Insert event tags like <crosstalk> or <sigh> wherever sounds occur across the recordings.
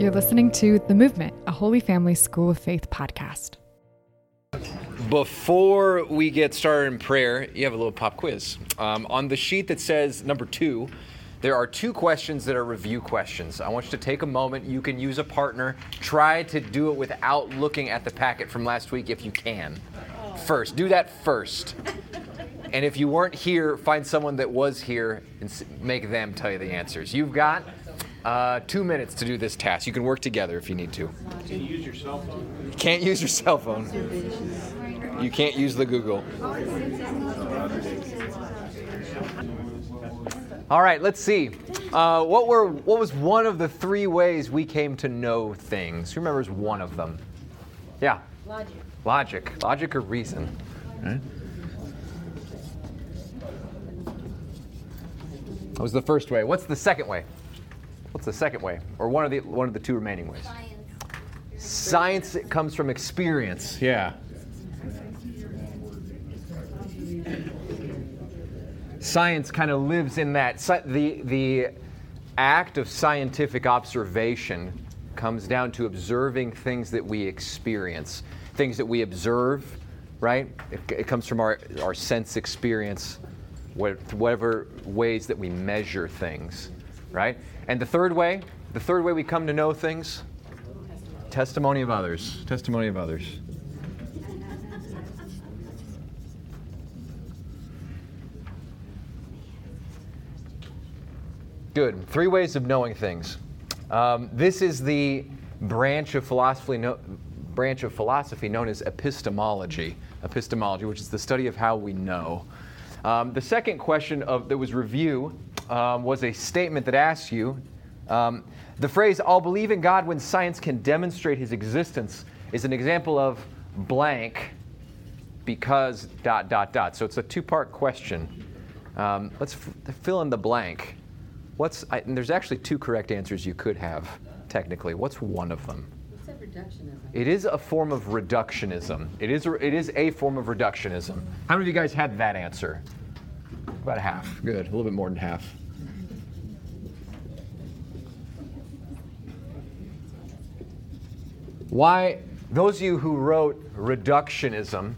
You're listening to The Movement, a Holy Family School of Faith podcast. Before we get started in prayer, you have a little pop quiz. Um, on the sheet that says number two, there are two questions that are review questions. I want you to take a moment. You can use a partner. Try to do it without looking at the packet from last week if you can. First, do that first. And if you weren't here, find someone that was here and make them tell you the answers. You've got uh, two minutes to do this task. You can work together if you need to. You can use your cell phone. You can't use your cell phone. You can't use the Google. All right, let's see. Uh, what were what was one of the three ways we came to know things? Who remembers one of them? Yeah. Logic. Logic. Logic or reason. Right? That was the first way. What's the second way? What's the second way? Or one of the one of the two remaining ways? Science. Science comes from experience. Yeah. Science kind of lives in that. The, the act of scientific observation comes down to observing things that we experience, things that we observe, right? It, it comes from our, our sense experience, what- whatever ways that we measure things, right? And the third way, the third way we come to know things, testimony of others. Testimony of others. Good. Three ways of knowing things. Um, this is the branch of philosophy, no, branch of philosophy known as epistemology. Epistemology, which is the study of how we know. Um, the second question of that was review um, was a statement that asks you. Um, the phrase "I'll believe in God when science can demonstrate His existence" is an example of blank because dot dot dot. So it's a two-part question. Um, let's f- fill in the blank. What's I, and there's actually two correct answers you could have technically. What's one of them? What's that reductionism? It is a form of reductionism. It is a, it is a form of reductionism. How many of you guys had that answer? About half. Good. A little bit more than half. Why those of you who wrote reductionism,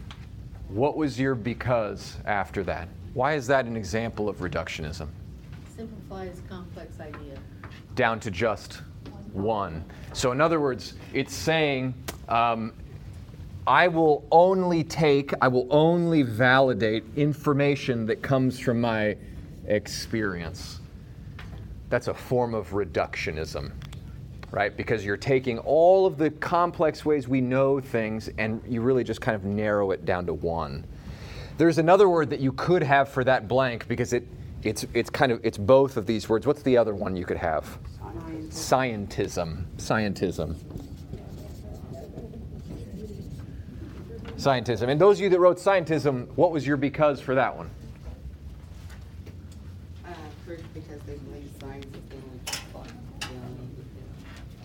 what was your because after that? Why is that an example of reductionism? Simplifies complex idea. down to just one. So, in other words, it's saying, um, I will only take, I will only validate information that comes from my experience. That's a form of reductionism, right? Because you're taking all of the complex ways we know things and you really just kind of narrow it down to one. There's another word that you could have for that blank because it, it's, it's kind of it's both of these words. What's the other one you could have? Scientism. Scientism. Scientism. And those of you that wrote scientism, what was your because for that one? Uh, first, because they believe science is the only the only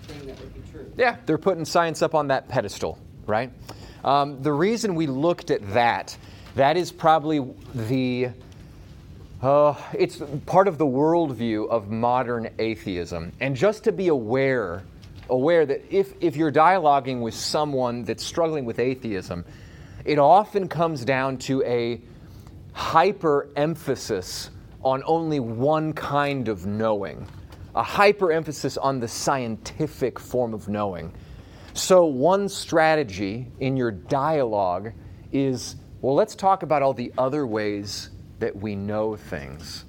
thing that would be true. Yeah, they're putting science up on that pedestal, right? Um, the reason we looked at that, that is probably the, uh, it's part of the worldview of modern atheism. And just to be aware, aware that if, if you're dialoguing with someone that's struggling with atheism, it often comes down to a hyper emphasis on only one kind of knowing, a hyper emphasis on the scientific form of knowing. So, one strategy in your dialogue is well, let's talk about all the other ways that we know things.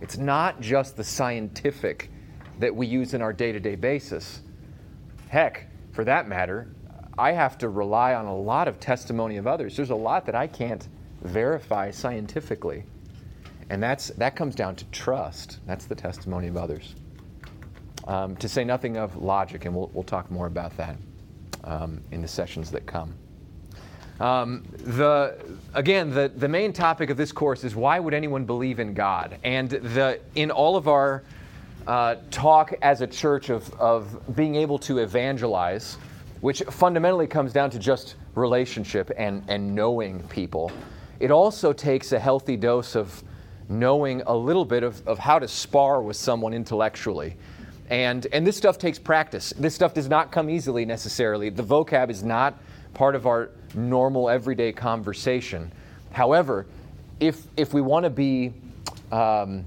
It's not just the scientific that we use in our day to day basis. Heck, for that matter, I have to rely on a lot of testimony of others. There's a lot that I can't verify scientifically. And that's, that comes down to trust. That's the testimony of others. Um, to say nothing of logic, and we'll, we'll talk more about that um, in the sessions that come. Um, the, again, the, the main topic of this course is why would anyone believe in God? And the, in all of our uh, talk as a church of, of being able to evangelize, which fundamentally comes down to just relationship and, and knowing people, it also takes a healthy dose of knowing a little bit of, of how to spar with someone intellectually. And, and this stuff takes practice. This stuff does not come easily necessarily. The vocab is not part of our normal everyday conversation. However, if, if we want to be um,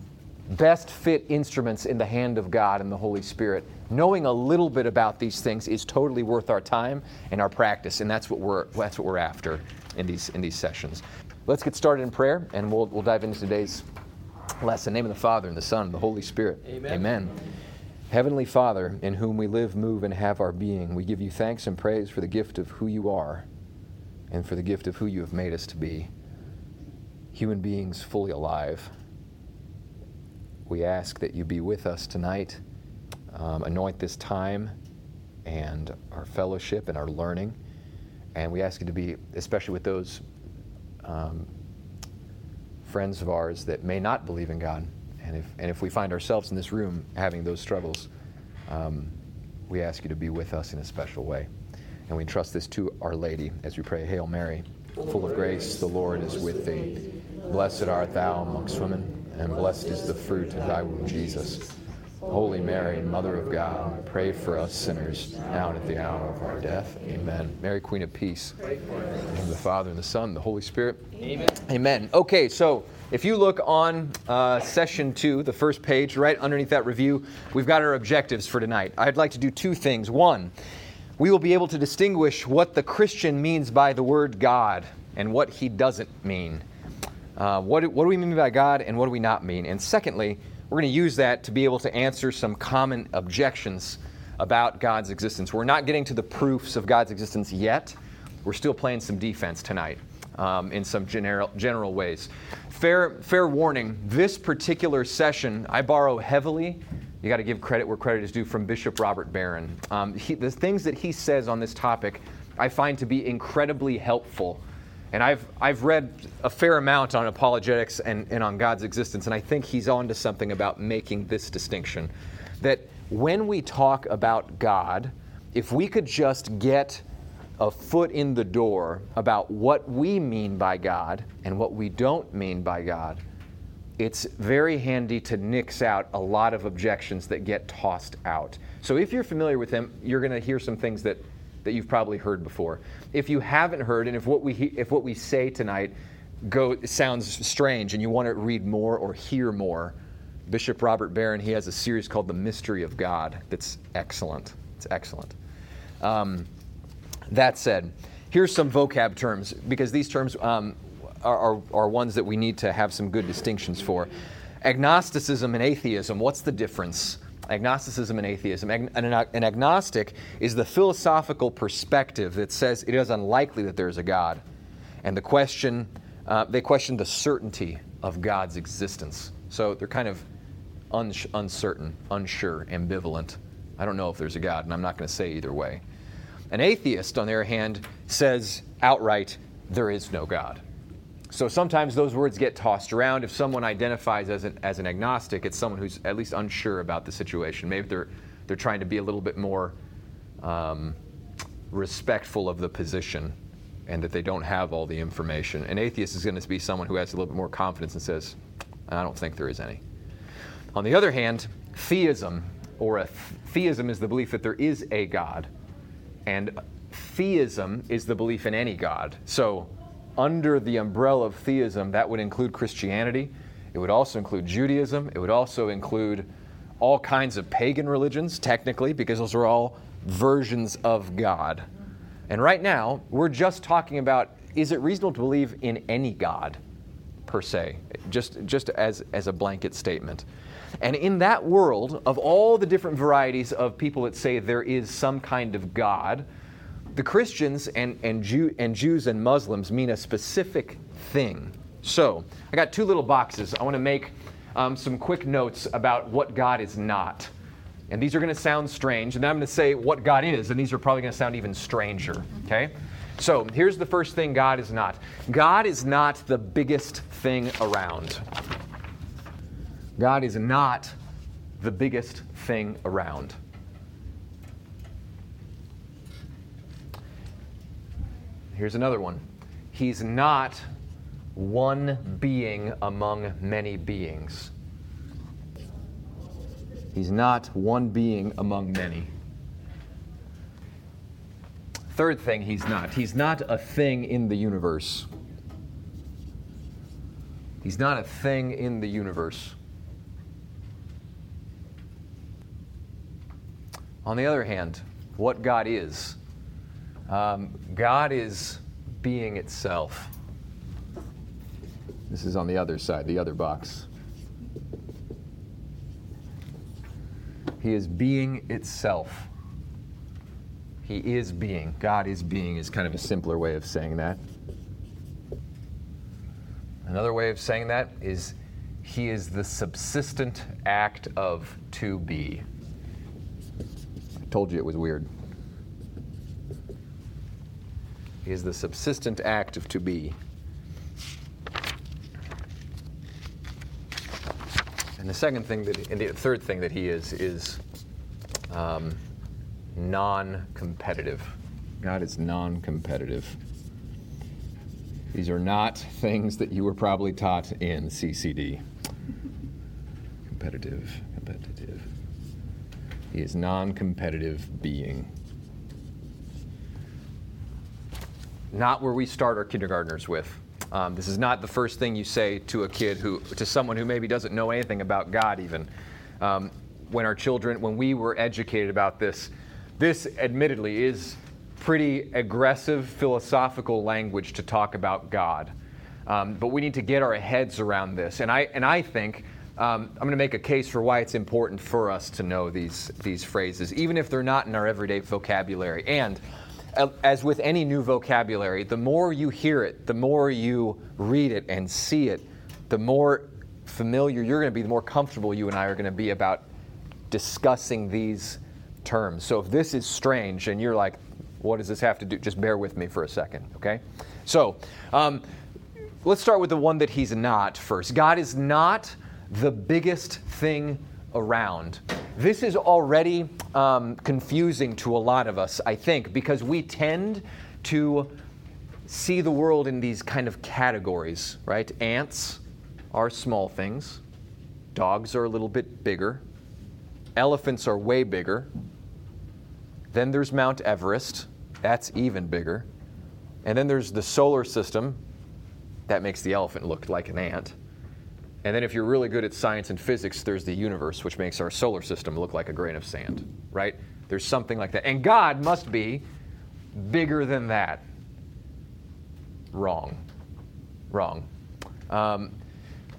best fit instruments in the hand of God and the Holy Spirit, knowing a little bit about these things is totally worth our time and our practice, and that's what we're, that's what we're after in these, in these sessions. Let's get started in prayer, and we'll, we'll dive into today's lesson. In the name of the Father, and the Son, and the Holy Spirit. Amen. Amen. Heavenly Father, in whom we live, move, and have our being, we give you thanks and praise for the gift of who you are and for the gift of who you have made us to be human beings fully alive. We ask that you be with us tonight, um, anoint this time and our fellowship and our learning. And we ask you to be, especially with those um, friends of ours that may not believe in God. And if, and if we find ourselves in this room having those struggles, um, we ask you to be with us in a special way. And we entrust this to Our Lady as we pray, Hail Mary, full of grace, the Lord is with thee. Blessed art thou amongst women, and blessed is the fruit of thy womb, Jesus. Holy Mary, Mother of God, pray for us sinners, now and at the hour of our death. Amen. Mary, Queen of Peace. In the name of the Father, and the Son, and the Holy Spirit. Amen. Amen. Okay, so if you look on uh, session two, the first page, right underneath that review, we've got our objectives for tonight. I'd like to do two things. One, we will be able to distinguish what the Christian means by the word God and what he doesn't mean. Uh, what, do, what do we mean by God and what do we not mean? And secondly, we're going to use that to be able to answer some common objections about God's existence. We're not getting to the proofs of God's existence yet. We're still playing some defense tonight um, in some general, general ways. Fair, fair warning this particular session, I borrow heavily. You got to give credit where credit is due from Bishop Robert Barron. Um, he, the things that he says on this topic I find to be incredibly helpful. And I've, I've read a fair amount on apologetics and, and on God's existence, and I think he's on to something about making this distinction. That when we talk about God, if we could just get a foot in the door about what we mean by God and what we don't mean by God, it's very handy to nix out a lot of objections that get tossed out. So if you're familiar with him, you're going to hear some things that, that you've probably heard before. If you haven't heard, and if what we, if what we say tonight go, sounds strange and you want to read more or hear more, Bishop Robert Barron, he has a series called The Mystery of God that's excellent. It's excellent. Um, that said, here's some vocab terms because these terms um, are, are, are ones that we need to have some good distinctions for. Agnosticism and atheism, what's the difference? Agnosticism and atheism. An, an agnostic is the philosophical perspective that says it is unlikely that there is a God. And the question, uh, they question the certainty of God's existence. So they're kind of uncertain, unsure, ambivalent. I don't know if there's a God, and I'm not going to say either way. An atheist, on the other hand, says outright, there is no God. So sometimes those words get tossed around. If someone identifies as an, as an agnostic, it's someone who's at least unsure about the situation. Maybe they're, they're trying to be a little bit more um, respectful of the position and that they don't have all the information. An atheist is going to be someone who has a little bit more confidence and says, I don't think there is any. On the other hand, theism, or a th- theism is the belief that there is a God, and theism is the belief in any God. So, under the umbrella of theism, that would include Christianity. It would also include Judaism. It would also include all kinds of pagan religions, technically, because those are all versions of God. And right now, we're just talking about is it reasonable to believe in any God, per se, just, just as, as a blanket statement. And in that world, of all the different varieties of people that say there is some kind of God, the Christians and, and, Jew, and Jews and Muslims mean a specific thing. So, I got two little boxes. I want to make um, some quick notes about what God is not. And these are going to sound strange. And then I'm going to say what God is, and these are probably going to sound even stranger. Okay? So, here's the first thing God is not God is not the biggest thing around. God is not the biggest thing around. Here's another one. He's not one being among many beings. He's not one being among many. Third thing, he's not. He's not a thing in the universe. He's not a thing in the universe. On the other hand, what God is, um, God is being itself. This is on the other side, the other box. He is being itself. He is being. God is being is kind of a simpler way of saying that. Another way of saying that is He is the subsistent act of to be. I told you it was weird. He is the subsistent act of to be. And the second thing that, and the third thing that he is, is um, non competitive. God is non competitive. These are not things that you were probably taught in CCD. Competitive, competitive. He is non competitive being. Not where we start our kindergartners with. Um, this is not the first thing you say to a kid who, to someone who maybe doesn't know anything about God, even. Um, when our children, when we were educated about this, this admittedly is pretty aggressive philosophical language to talk about God. Um, but we need to get our heads around this. And I, and I think um, I'm going to make a case for why it's important for us to know these, these phrases, even if they're not in our everyday vocabulary. And as with any new vocabulary, the more you hear it, the more you read it and see it, the more familiar you're going to be, the more comfortable you and I are going to be about discussing these terms. So if this is strange and you're like, what does this have to do? Just bear with me for a second, okay? So um, let's start with the one that he's not first. God is not the biggest thing around. This is already um, confusing to a lot of us, I think, because we tend to see the world in these kind of categories, right? Ants are small things, dogs are a little bit bigger, elephants are way bigger. Then there's Mount Everest, that's even bigger. And then there's the solar system, that makes the elephant look like an ant. And then if you're really good at science and physics, there's the universe, which makes our solar system look like a grain of sand, right? There's something like that. And God must be bigger than that. Wrong. Wrong. Um,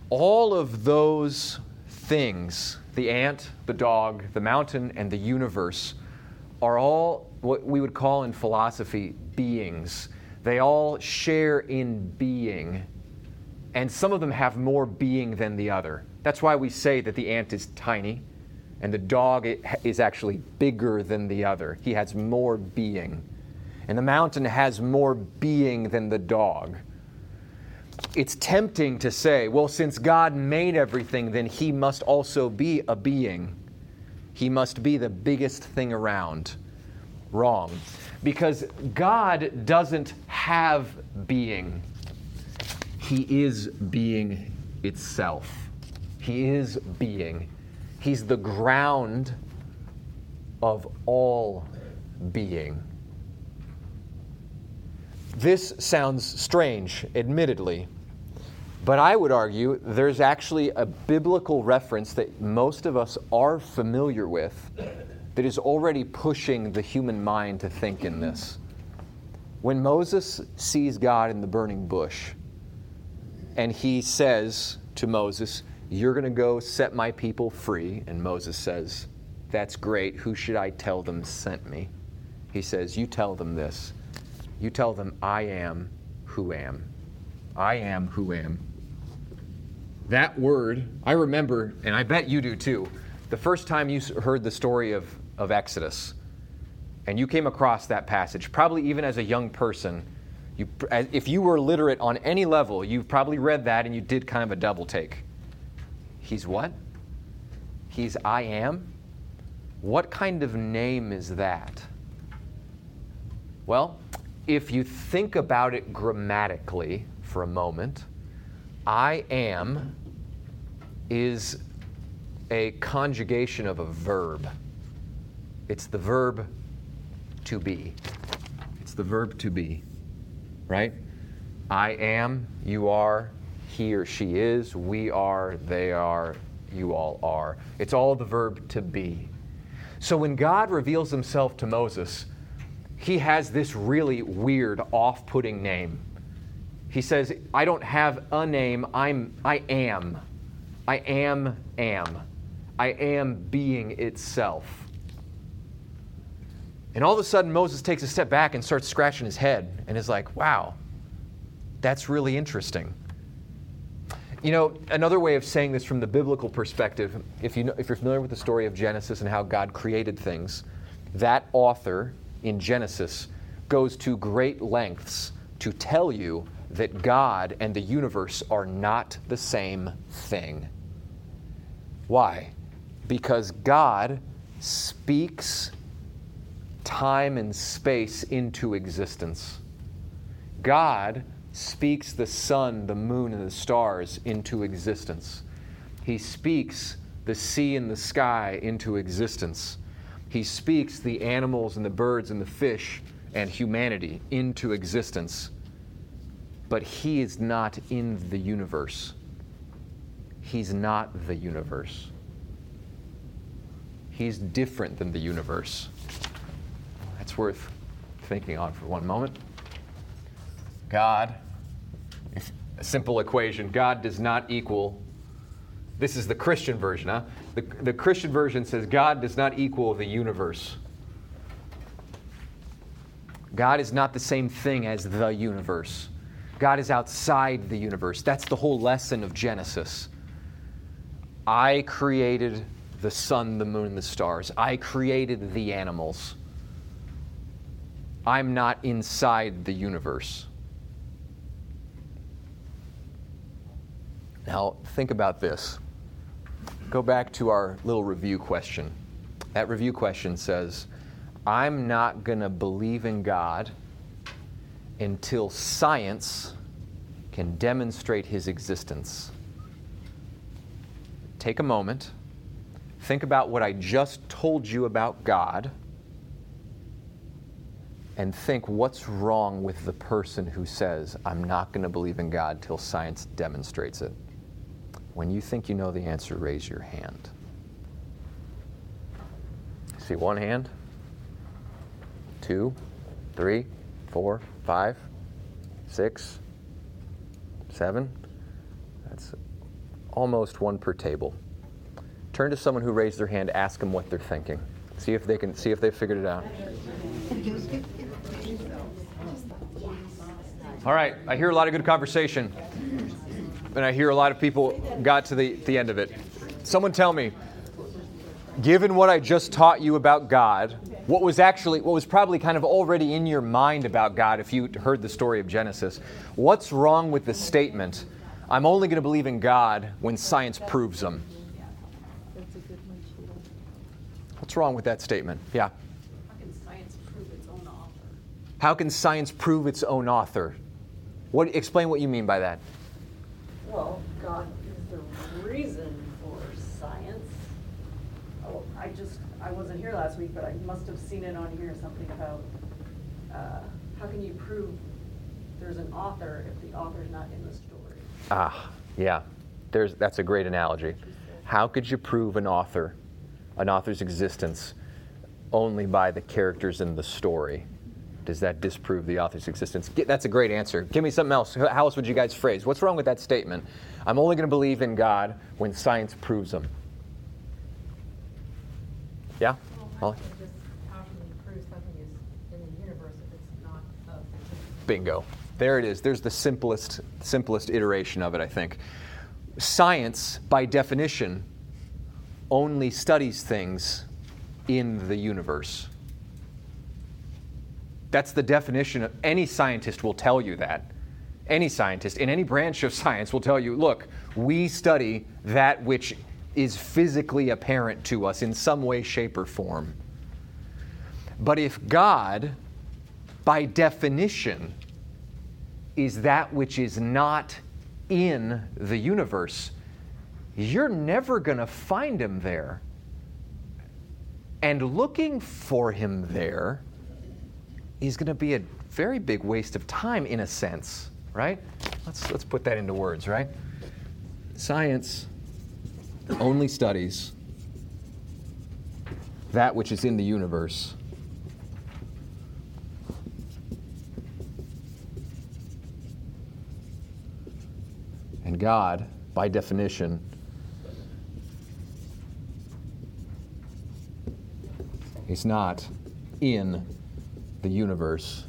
all of those things the ant, the dog, the mountain, and the universe are all what we would call in philosophy beings. They all share in being and some of them have more being than the other. That's why we say that the ant is tiny and the dog is actually bigger than the other. He has more being. And the mountain has more being than the dog. It's tempting to say, well, since God made everything, then he must also be a being. He must be the biggest thing around. Wrong. Because God doesn't have being. He is being itself. He is being. He's the ground of all being. This sounds strange, admittedly, but I would argue there's actually a biblical reference that most of us are familiar with that is already pushing the human mind to think in this. When Moses sees God in the burning bush, and he says to Moses, You're going to go set my people free. And Moses says, That's great. Who should I tell them sent me? He says, You tell them this. You tell them, I am who am. I am who am. That word, I remember, and I bet you do too, the first time you heard the story of, of Exodus, and you came across that passage, probably even as a young person, you, if you were literate on any level, you've probably read that and you did kind of a double take. He's what? He's I am? What kind of name is that? Well, if you think about it grammatically for a moment, I am is a conjugation of a verb. It's the verb to be. It's the verb to be, right? I am, you are, he or she is, we are, they are, you all are. It's all the verb to be. So when God reveals himself to Moses, he has this really weird, off putting name. He says, I don't have a name, I'm, I am. I am, am. I am being itself. And all of a sudden, Moses takes a step back and starts scratching his head and is like, wow, that's really interesting. You know, another way of saying this from the biblical perspective, if, you know, if you're familiar with the story of Genesis and how God created things, that author in Genesis goes to great lengths to tell you that God and the universe are not the same thing. Why? Because God speaks time and space into existence. God speaks the sun, the moon, and the stars into existence. He speaks the sea and the sky into existence. He speaks the animals and the birds and the fish and humanity into existence. But He is not in the universe. He's not the universe. He's different than the universe. That's worth thinking on for one moment. God, a simple equation God does not equal, this is the Christian version, huh? The, the Christian version says God does not equal the universe. God is not the same thing as the universe. God is outside the universe. That's the whole lesson of Genesis. I created the sun, the moon, the stars. I created the animals. I'm not inside the universe. Now, think about this. Go back to our little review question. That review question says, I'm not going to believe in God until science can demonstrate his existence. Take a moment, think about what I just told you about God, and think what's wrong with the person who says, I'm not going to believe in God till science demonstrates it. When you think you know the answer, raise your hand. See one hand, two, three, four, five, six, seven. That's almost one per table. Turn to someone who raised their hand, ask them what they're thinking. See if they can see if they figured it out. All right, I hear a lot of good conversation and I hear a lot of people got to the, the end of it. Someone tell me, given what I just taught you about God, what was actually, what was probably kind of already in your mind about God if you heard the story of Genesis, what's wrong with the statement, I'm only going to believe in God when science proves them? What's wrong with that statement? Yeah. How can science prove its own author? How can science prove its own author? What, explain what you mean by that. Well, God is the reason for science. Oh, I just, I wasn't here last week, but I must have seen it on here, something about, uh, how can you prove there's an author if the author's not in the story? Ah, yeah. There's, that's a great analogy. How could you prove an author, an author's existence, only by the characters in the story? Does that disprove the author's existence? That's a great answer. Give me something else. How else would you guys phrase? What's wrong with that statement? I'm only going to believe in God when science proves them. Yeah? Well, just how can you prove something is in the universe if it's not of Bingo. There it is. There's the simplest, simplest iteration of it, I think. Science, by definition, only studies things in the universe. That's the definition of any scientist will tell you that. Any scientist in any branch of science will tell you look, we study that which is physically apparent to us in some way, shape, or form. But if God, by definition, is that which is not in the universe, you're never going to find him there. And looking for him there is going to be a very big waste of time in a sense, right? Let's, let's put that into words, right? Science only studies that which is in the universe. And God, by definition, is not in the universe.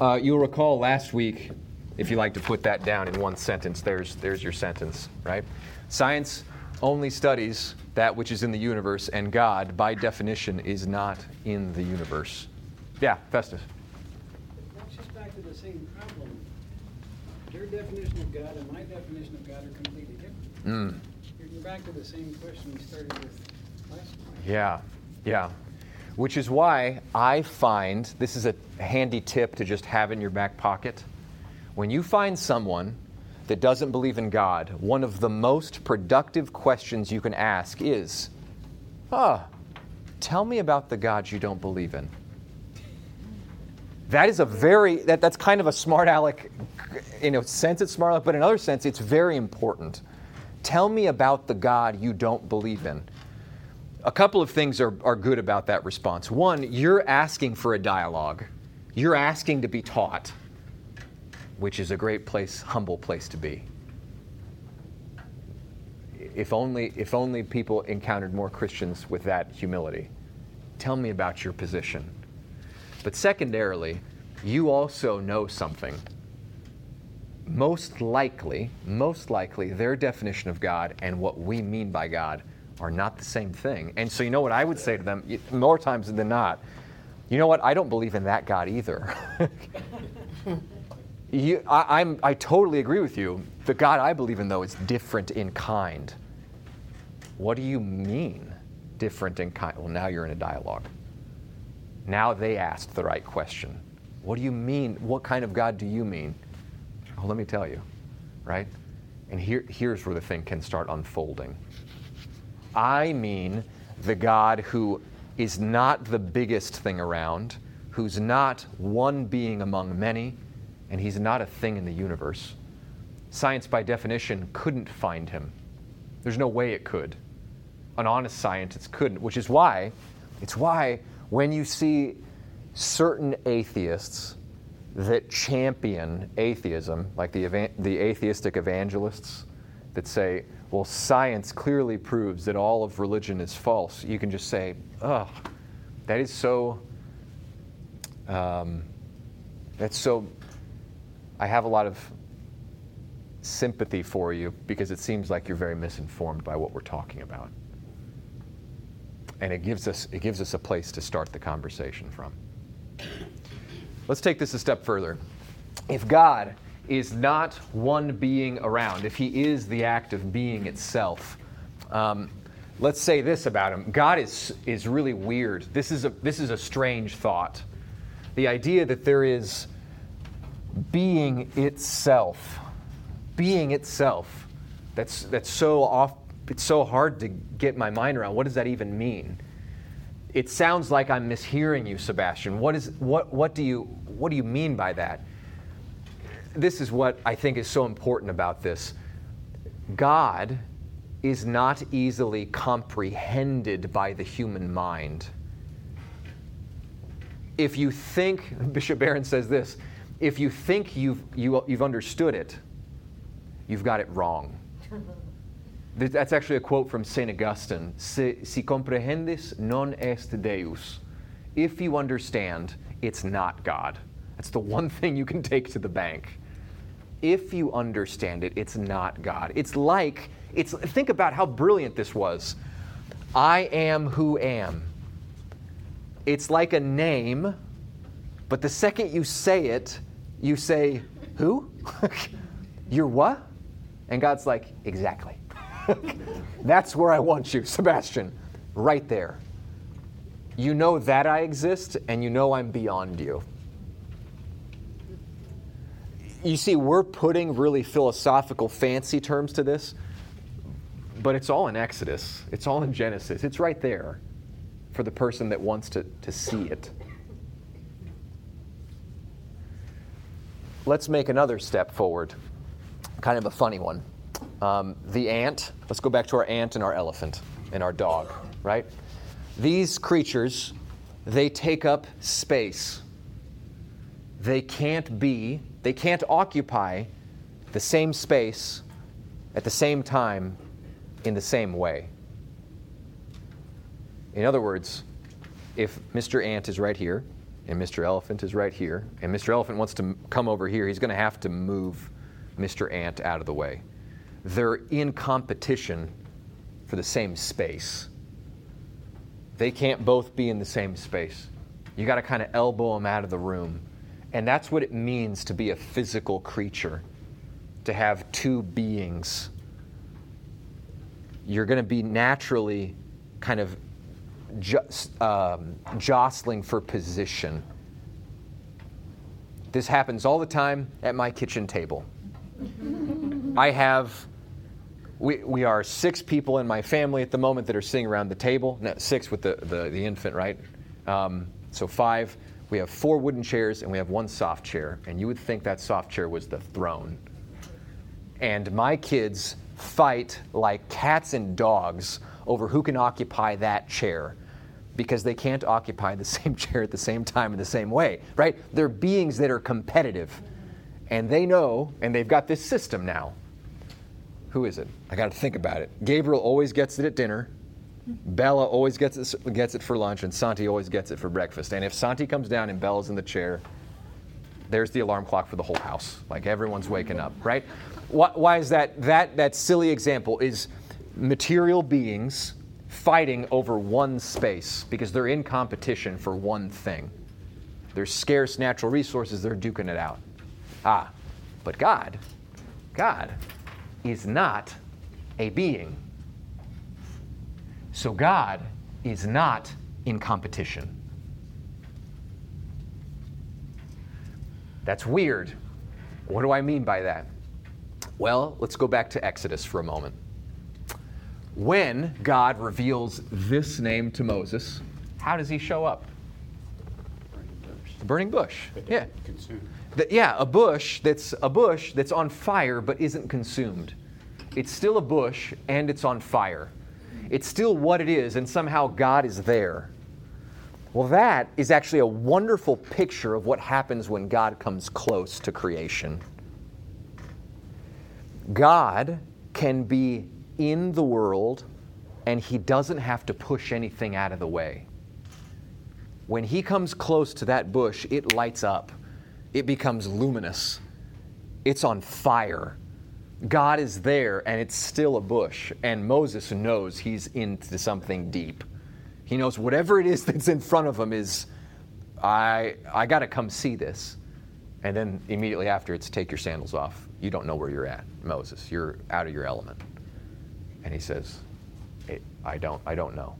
Uh, you'll recall last week, if you like to put that down in one sentence, there's, there's your sentence, right? Science only studies that which is in the universe, and God, by definition, is not in the universe. Yeah, Festus. That's just back to the same problem. Your definition of God and my definition of God are completely different. Mm. You're you're back to the same question we started with last time. Yeah, yeah. Which is why I find this is a handy tip to just have in your back pocket. When you find someone that doesn't believe in God, one of the most productive questions you can ask is, Ah, tell me about the God you don't believe in. That is a very, that, that's kind of a smart aleck, in a sense it's smart aleck, but in another sense it's very important. Tell me about the God you don't believe in. A couple of things are, are good about that response. One, you're asking for a dialogue, you're asking to be taught, which is a great place, humble place to be. If only, if only people encountered more Christians with that humility. Tell me about your position. But secondarily, you also know something. Most likely, most likely, their definition of God and what we mean by God are not the same thing. And so, you know what I would say to them, more times than not, you know what? I don't believe in that God either. <laughs> you, I, I'm, I totally agree with you. The God I believe in, though, is different in kind. What do you mean, different in kind? Well, now you're in a dialogue. Now they asked the right question. What do you mean? What kind of God do you mean? Well, let me tell you, right? And here, here's where the thing can start unfolding. I mean the God who is not the biggest thing around, who's not one being among many, and he's not a thing in the universe. Science, by definition, couldn't find him. There's no way it could. An honest scientist couldn't, which is why, it's why when you see certain atheists that champion atheism, like the, the atheistic evangelists that say, well, science clearly proves that all of religion is false, you can just say, oh, that is so, um, that's so, I have a lot of sympathy for you because it seems like you're very misinformed by what we're talking about. And it gives us, it gives us a place to start the conversation from. Let's take this a step further. If God is not one being around, if He is the act of being itself, um, let's say this about Him God is, is really weird. This is, a, this is a strange thought. The idea that there is being itself, being itself, that's, that's so off, it's so hard to get my mind around. What does that even mean? It sounds like I'm mishearing you, Sebastian. What, is, what, what, do you, what do you mean by that? This is what I think is so important about this. God is not easily comprehended by the human mind. If you think, <laughs> Bishop Barron says this, if you think you've, you, you've understood it, you've got it wrong. <laughs> That's actually a quote from St. Augustine. Si, si comprehendes, non est Deus. If you understand, it's not God. That's the one thing you can take to the bank. If you understand it, it's not God. It's like, it's, think about how brilliant this was. I am who am. It's like a name, but the second you say it, you say, Who? <laughs> You're what? And God's like, Exactly. <laughs> That's where I want you, Sebastian, right there. You know that I exist, and you know I'm beyond you. you see, we're putting really philosophical, fancy terms to this, but it's all in Exodus. It's all in Genesis. It's right there for the person that wants to, to see it. Let's make another step forward. Kind of a funny one. Um, the ant, let's go back to our ant and our elephant and our dog, right? These creatures, they take up space. They can't be, they can't occupy the same space at the same time in the same way. In other words, if Mr. Ant is right here and Mr. Elephant is right here, and Mr. Elephant wants to come over here, he's going to have to move Mr. Ant out of the way. They're in competition for the same space. They can't both be in the same space. You got to kind of elbow them out of the room. And that's what it means to be a physical creature, to have two beings. You're going to be naturally kind of just, um, jostling for position. This happens all the time at my kitchen table. I have, we, we are six people in my family at the moment that are sitting around the table. No, six with the, the, the infant, right? Um, so five. We have four wooden chairs and we have one soft chair. And you would think that soft chair was the throne. And my kids fight like cats and dogs over who can occupy that chair because they can't occupy the <laughs> same chair at the same time in the same way, right? They're beings that are competitive. And they know, and they've got this system now. Who is it? I got to think about it. Gabriel always gets it at dinner. Bella always gets it, gets it for lunch, and Santi always gets it for breakfast. And if Santi comes down and Bella's in the chair, there's the alarm clock for the whole house. Like everyone's waking up, right? Why, why is that? That that silly example is material beings fighting over one space because they're in competition for one thing. There's scarce natural resources, they're duking it out. Ah, but God, God is not a being. So God is not in competition. That's weird. What do I mean by that? Well, let's go back to Exodus for a moment. When God reveals this name to Moses, how does he show up? A burning bush. Yeah. The- yeah, a bush that's a bush that's on fire but isn't consumed. It's still a bush and it's on fire. It's still what it is, and somehow God is there. Well, that is actually a wonderful picture of what happens when God comes close to creation. God can be in the world and he doesn't have to push anything out of the way. When he comes close to that bush, it lights up, it becomes luminous, it's on fire. God is there and it's still a bush, and Moses knows he's into something deep. He knows whatever it is <laughs> that's in front of him is, I, I got to come see this. And then immediately after, it's take your sandals off. You don't know where you're at, Moses. You're out of your element. And he says, I don't, I don't know.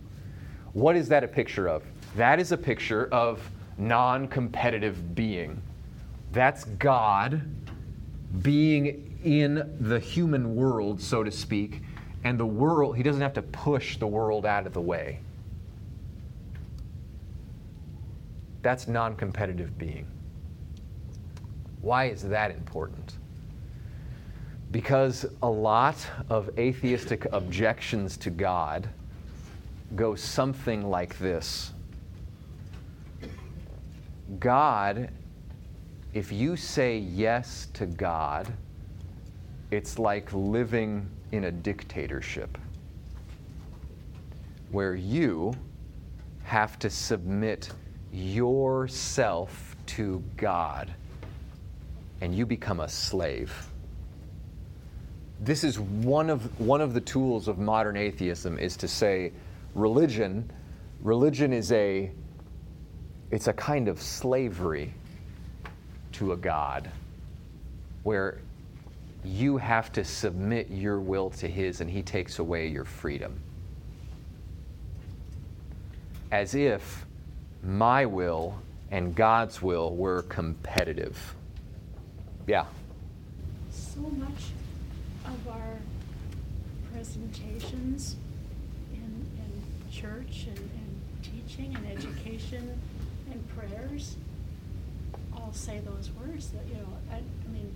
What is that a picture of? That is a picture of non competitive being. That's God being in the human world, so to speak, and the world, he doesn't have to push the world out of the way. That's non competitive being. Why is that important? Because a lot of atheistic objections to God go something like this God, if you say yes to God, it's like living in a dictatorship where you have to submit yourself to God and you become a slave. This is one of, one of the tools of modern atheism is to say religion, religion is a, it's a kind of slavery to a God where you have to submit your will to His and He takes away your freedom. As if my will and God's will were competitive. Yeah. so much presentations in, in church and, and teaching and education and prayers all say those words that, you know, I, I mean,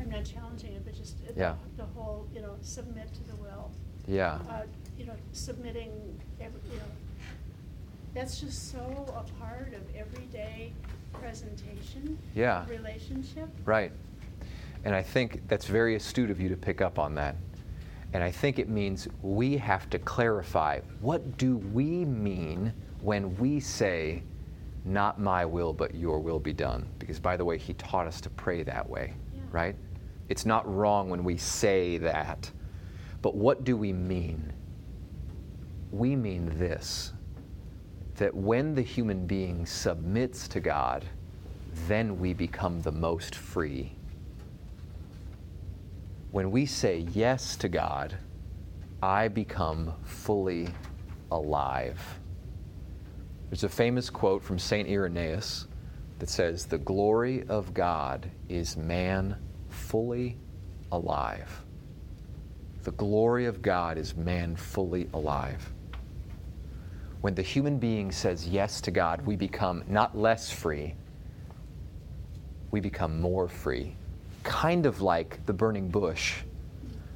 I'm not challenging it, but just Yeah. the whole, you know, submit to the will. Yeah. Uh, you know, submitting, every, you know, that's just so a part of everyday presentation. Yeah. Relationship. Right. And I think that's very astute of you to pick up on that. And I think it means we have to clarify what do we mean when we say, not my will, but your will be done? Because, by the way, he taught us to pray that way, Yeah. right? It's not wrong when we say that. But what do we mean? We mean this that when the human being submits to God, then we become the most free. When we say yes to God, I become fully alive. There's a famous quote from St. Irenaeus that says, The glory of God is man fully alive. The glory of God is man fully alive. When the human being says yes to God, we become not less free, we become more free. Kind of like the burning bush.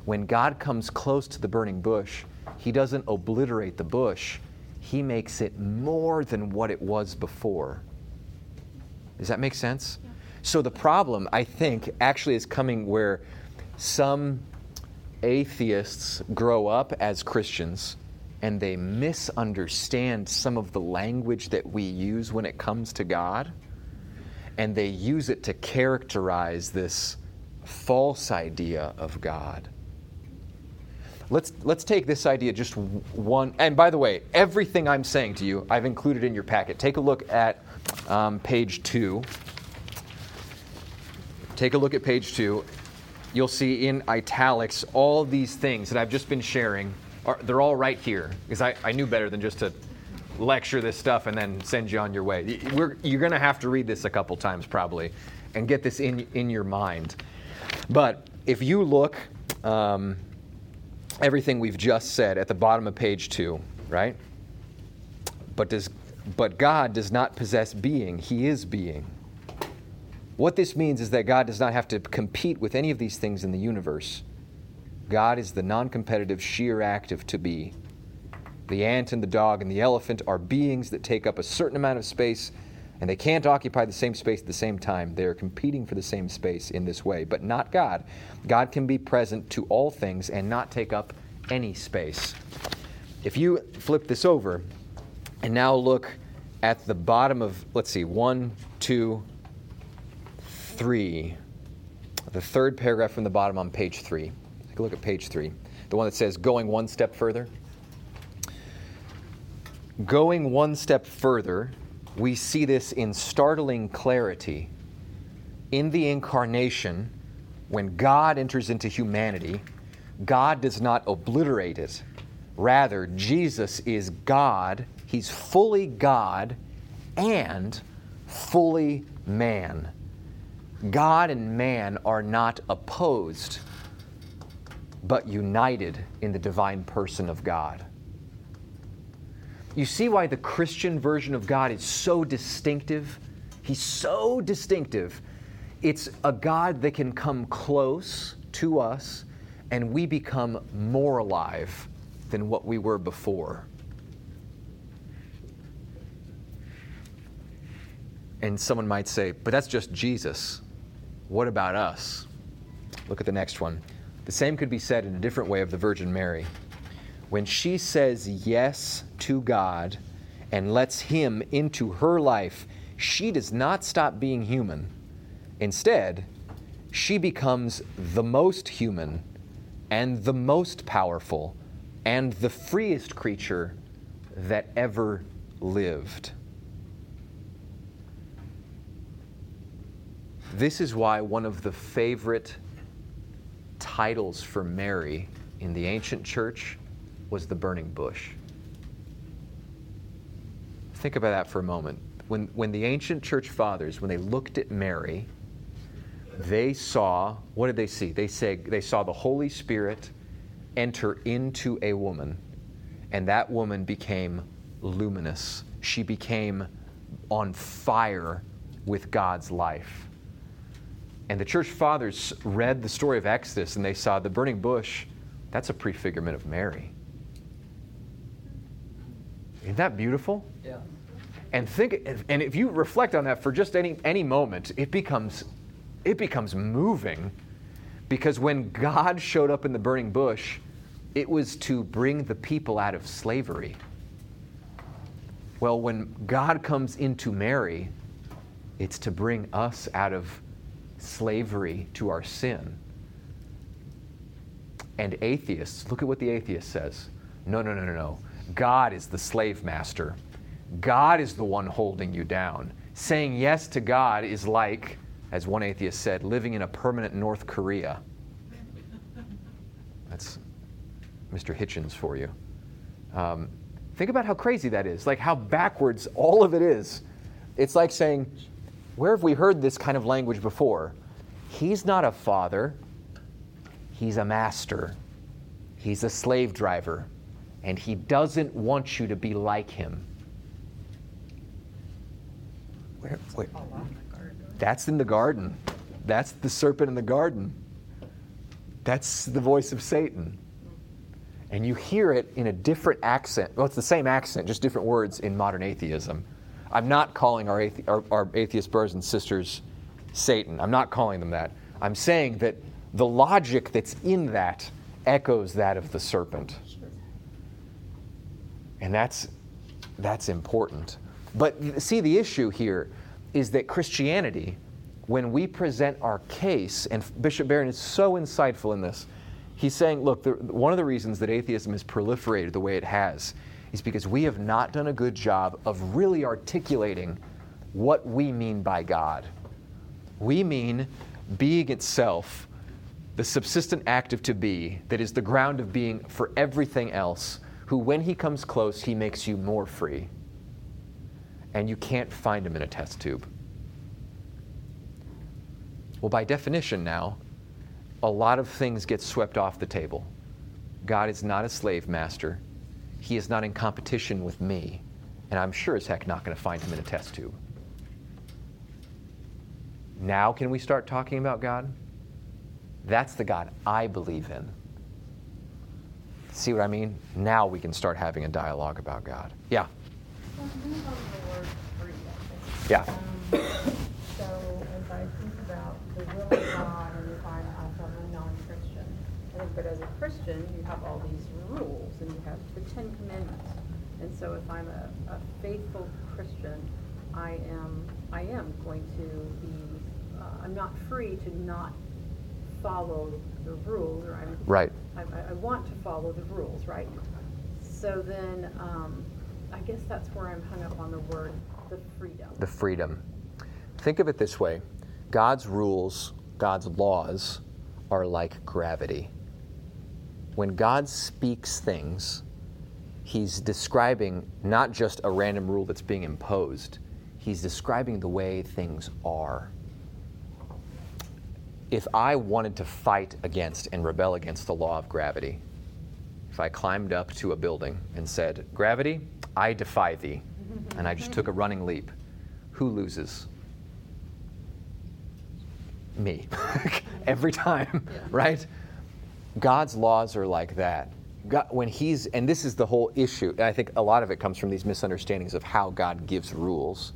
When God comes close to the burning bush, He doesn't obliterate the bush, He makes it more than what it was before. Does that make sense? So the problem, I think, actually is coming where some atheists grow up as Christians and they misunderstand some of the language that we use when it comes to God and they use it to characterize this false idea of God. Let's, let's take this idea just one. And by the way, everything I'm saying to you, I've included in your packet. Take a look at um, page two. Take a look at page two. You'll see in italics all these things that I've just been sharing. Are, they're all right here because I, I knew better than just to lecture this stuff and then send you on your way. We're, you're going to have to read this a couple times probably and get this in, in your mind. But if you look, um, everything we've just said at the bottom of page two, right? But does but God does not possess being; He is being. What this means is that God does not have to compete with any of these things in the universe. God is the non-competitive sheer act of to be. The ant and the dog and the elephant are beings that take up a certain amount of space and they can't occupy the same space at the same time. They are competing for the same space in this way, but not God. God can be present to all things and not take up any space. If you flip this over and now look at the bottom of, let's see, one, two, three, the third paragraph from the bottom on page three. Take a look at page three, the one that says going one step further. Going one step further, we see this in startling clarity. In the incarnation, when God enters into humanity, God does not obliterate it. Rather, Jesus is God. He's fully God and fully man. God and man are not opposed, but united in the divine person of God. You see why the Christian version of God is so distinctive? He's so distinctive. It's a God that can come close to us and we become more alive than what we were before. And someone might say, but that's just Jesus. What about us? Look at the next one. The same could be said in a different way of the Virgin Mary. When she says yes to God and lets Him into her life, she does not stop being human. Instead, she becomes the most human and the most powerful and the freest creature that ever lived. This is why one of the favorite titles for Mary in the ancient church was the burning bush. Think about that for a moment. When, when the ancient church fathers, when they looked at Mary, they saw, what did they see? They, say, they saw the Holy Spirit enter into a woman, and that woman became luminous. She became on fire with God's life. And the church fathers read the story of Exodus and they saw the burning bush, that's a prefigurement of Mary. Isn't that beautiful? Yeah. And think and if you reflect on that for just any any moment, it becomes it becomes moving because when God showed up in the burning bush, it was to bring the people out of slavery. Well, when God comes into Mary, it's to bring us out of slavery to our sin. And atheists, look at what the atheist says. No, no, no, no, no. God is the slave master. God is the one holding you down. Saying yes to God is like, as one atheist said, living in a permanent North Korea. That's Mr. Hitchens for you. Um, think about how crazy that is, like how backwards all of it is. It's like saying, where have we heard this kind of language before? He's not a father, he's a master, he's a slave driver, and he doesn't want you to be like him. Where, where? That's in the garden. That's the serpent in the garden. That's the voice of Satan. And you hear it in a different accent. Well, it's the same accent, just different words in modern atheism. I'm not calling our, athe- our, our atheist brothers and sisters Satan. I'm not calling them that. I'm saying that the logic that's in that echoes that of the serpent. And that's, that's important. But see, the issue here is that Christianity, when we present our case, and Bishop Barron is so insightful in this, he's saying, look, the, one of the reasons that atheism has proliferated the way it has is because we have not done a good job of really articulating what we mean by God. We mean being itself, the subsistent act of to be, that is the ground of being for everything else, who, when he comes close, he makes you more free. And you can't find him in a test tube. Well, by definition, now, a lot of things get swept off the table. God is not a slave master. He is not in competition with me. And I'm sure as heck not going to find him in a test tube. Now, can we start talking about God? That's the God I believe in. See what I mean? Now we can start having a dialogue about God. Yeah. Yeah. Um, So as I think about the will of God and if I'm a non-Christian, think, but as a Christian, you have all these rules and you have the Ten Commandments. And so if I'm a, a faithful Christian, I am, I am going to be, uh, I'm not free to not follow the rules or I'm. Right. I, I- I want to follow the rules, right? So then, um, I guess that's where I'm hung up on the word, the freedom. the freedom. Think of it this way God's rules, God's laws are like gravity. When God speaks things, He's describing not just a random rule that's being imposed, He's describing the way things are. If I wanted to fight against and rebel against the law of gravity, if I climbed up to a building and said, Gravity, I defy thee, and I just took a running leap, who loses? Me. <laughs> Every time, right? God's laws are like that. God, when he's, and this is the whole issue, I think a lot of it comes from these misunderstandings of how God gives rules.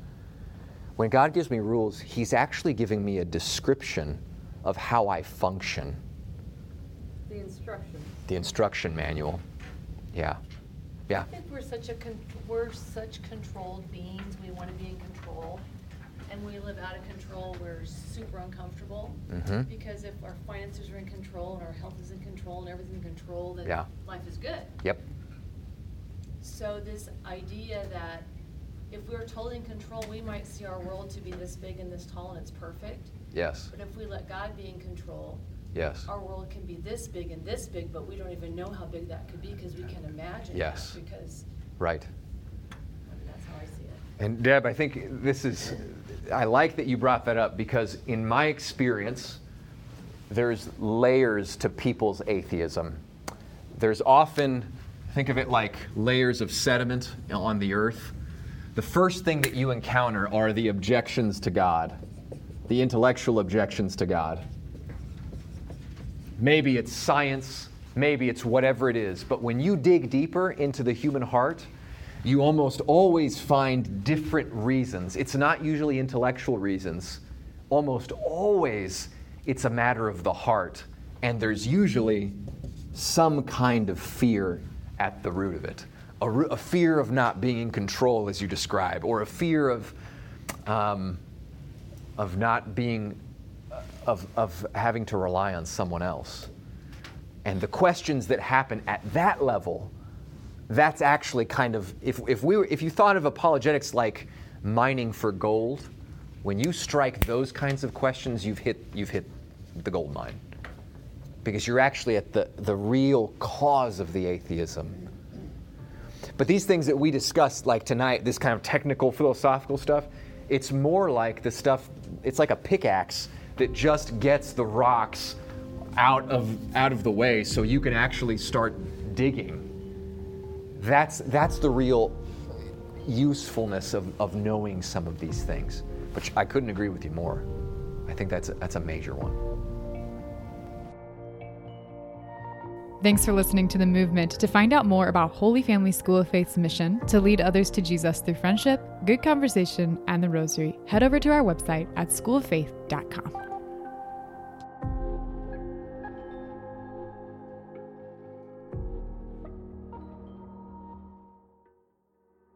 When God gives me rules, he's actually giving me a description of how I function, The instructions. the instruction manual. Yeah. Yeah. I think we're such a, con- we're such controlled beings, we want to be in control. And we live out of control, we're super uncomfortable. Mhm. Because if our finances are in control and our health is in control and everything's in control, then Yeah. life is good. Yep. So this idea that if we're totally in control, we might see our world to be this big and this tall and it's perfect. Yes. But if we let God be in control, Yes. our world can be this big and this big, but we don't even know how big that could be because we can't imagine. Yes. Because Right. I mean, that's how I see it. And Deb, I think this is, I like that you brought that up because, in my experience, there's layers to people's atheism. There's often, think of it like layers of sediment on the earth. The first thing that you encounter are the objections to God, the intellectual objections to God. Maybe it's science, maybe it's whatever it is, but when you dig deeper into the human heart, you almost always find different reasons. It's not usually intellectual reasons. Almost always, it's a matter of the heart. And there's usually some kind of fear at the root of it a, a fear of not being in control, as you describe, or a fear of, um, of not being, of, of having to rely on someone else. And the questions that happen at that level that's actually kind of if, if we were, if you thought of apologetics like mining for gold, when you strike those kinds of questions, you've hit you've hit the gold mine. Because you're actually at the, the real cause of the atheism. But these things that we discussed like tonight, this kind of technical philosophical stuff, it's more like the stuff it's like a pickaxe that just gets the rocks out of out of the way so you can actually start digging that's, that's the real usefulness of, of knowing some of these things. But I couldn't agree with you more. I think that's a, that's a major one. Thanks for listening to The Movement. To find out more about Holy Family School of Faith's mission to lead others to Jesus through friendship, good conversation, and the rosary, head over to our website at schooloffaith.com.